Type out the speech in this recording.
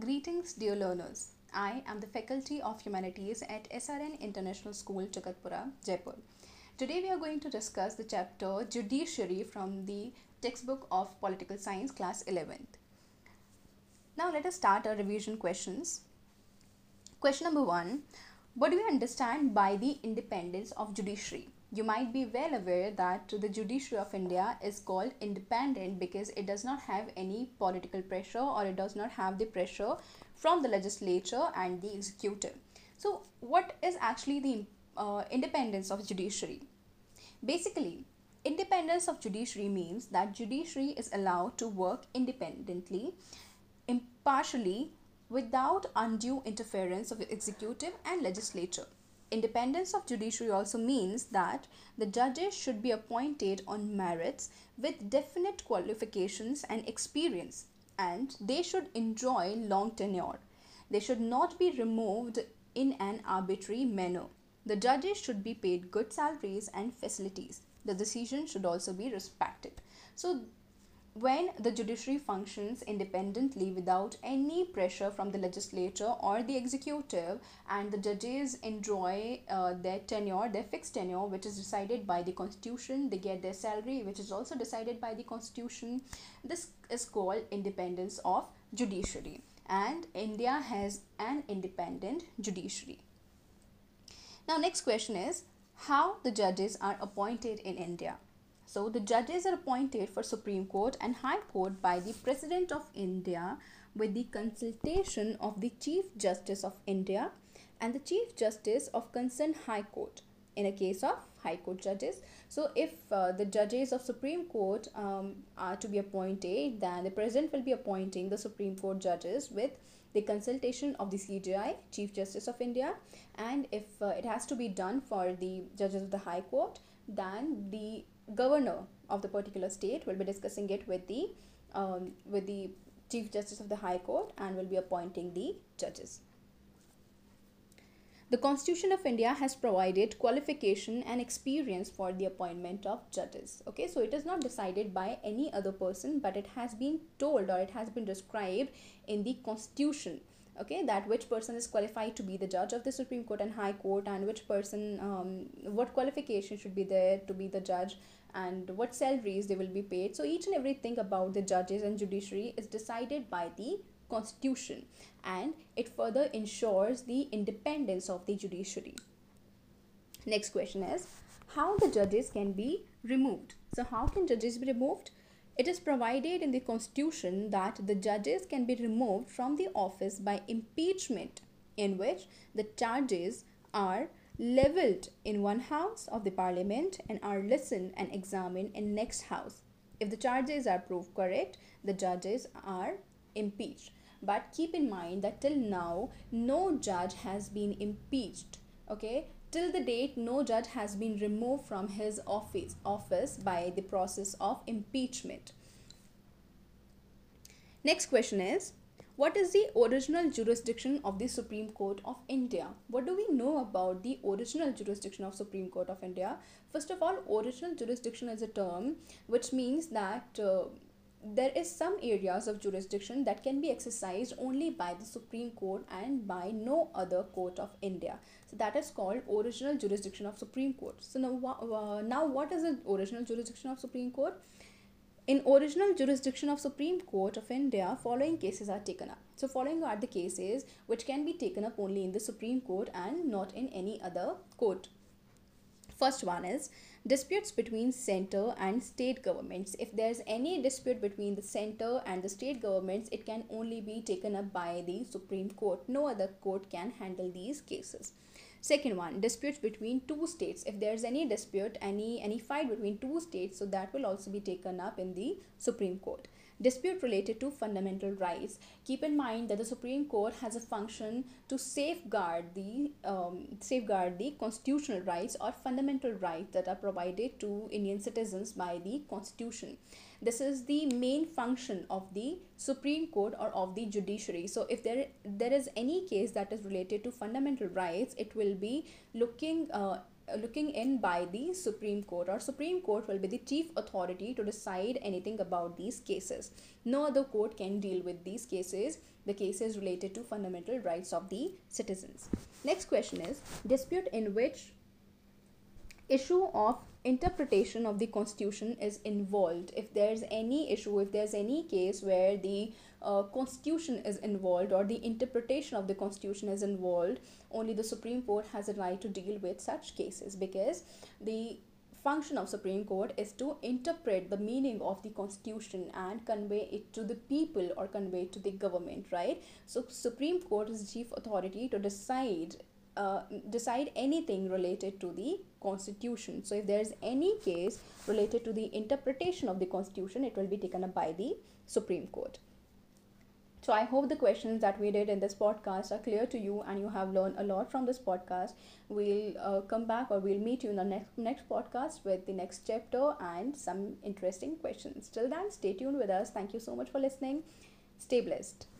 Greetings, dear learners. I am the Faculty of Humanities at SRN International School, Jagatpura, Jaipur. Today we are going to discuss the chapter Judiciary from the textbook of Political Science, class 11th. Now let us start our revision questions. Question number one What do you understand by the independence of judiciary? You might be well aware that the judiciary of India is called independent because it does not have any political pressure or it does not have the pressure from the legislature and the executive. So, what is actually the uh, independence of judiciary? Basically, independence of judiciary means that judiciary is allowed to work independently, impartially, without undue interference of executive and legislature. Independence of judiciary also means that the judges should be appointed on merits with definite qualifications and experience, and they should enjoy long tenure. They should not be removed in an arbitrary manner. The judges should be paid good salaries and facilities. The decision should also be respected. So, when the judiciary functions independently without any pressure from the legislature or the executive and the judges enjoy uh, their tenure their fixed tenure which is decided by the constitution they get their salary which is also decided by the constitution. This is called independence of judiciary and india has an independent judiciary. Now next question is how the judges are appointed in india so the judges are appointed for Supreme Court and High Court by the President of India with the consultation of the Chief Justice of India and the Chief Justice of concerned High Court in a case of High Court judges. So if uh, the judges of Supreme Court um, are to be appointed, then the President will be appointing the Supreme Court judges with the consultation of the CJI, Chief Justice of India, and if uh, it has to be done for the judges of the High Court, then the governor of the particular state will be discussing it with the um, with the chief justice of the high court and will be appointing the judges. The constitution of india has provided qualification and experience for the appointment of judges. Okay so it is not decided by any other person but it has been told or it has been described in the constitution okay that which person is qualified to be the judge of the supreme court and high court and which person um, what qualification should be there to be the judge and what salaries they will be paid. So each and everything about the judges and judiciary is decided by the constitution and it further ensures the independence of the judiciary. Next question is how the judges can be removed? So how can judges be removed it is provided in the constitution that the judges can be removed from the office by impeachment in which the charges are leveled in one house of the parliament and are listened and examined in next house. If the charges are proved correct the judges are impeached. But keep in mind that till now no judge has been impeached okay till the date no judge has been removed from his office office by the process of impeachment. Next question is what is the original jurisdiction of the supreme court of india? What do we know about the original jurisdiction of supreme court of india? First of all original jurisdiction is a term which means that uh, there is some areas of jurisdiction that can be exercised only by the supreme court and by no other court of india so that is called original jurisdiction of supreme court so now, uh, now what is the original jurisdiction of supreme court in original jurisdiction of Supreme Court of India, following cases are taken up. So following are the cases which can be taken up only in the Supreme Court and not in any other court. First one is disputes between center and state governments. If there's any dispute between the center and the state governments, it can only be taken up by the Supreme Court. No other court can handle these cases second one disputes between two states if there's any dispute any any fight between two states so that will also be taken up in the supreme court dispute related to fundamental rights. Keep in mind that the supreme court has a function to safeguard the um, safeguard the constitutional rights or fundamental rights that are provided to indian citizens by the constitution. This is the main function of the supreme court or of the judiciary. So if there there is any case that is related to fundamental rights it will be looking uh, looking in by the Supreme Court or Supreme Court will be the chief authority to decide anything about these cases. No other court can deal with these cases, the cases related to fundamental rights of the citizens. Next question is dispute in which issue of interpretation of the constitution is involved if there's any issue if there's any case where the uh, constitution is involved or the interpretation of the constitution is involved only the supreme court has a right to deal with such cases because the function of supreme court is to interpret the meaning of the constitution and convey it to the people or convey it to the government right? So supreme court is chief authority to decide uh, decide anything related to the constitution. So if there is any case related to the interpretation of the constitution it will be taken up by the supreme court so i hope the questions that we did in this podcast are clear to you and you have learned a lot from this podcast. We'll uh, come back or we'll meet you in the next next podcast with the next chapter and some interesting questions. Till then stay tuned with us. Thank you so much for listening. Stay blessed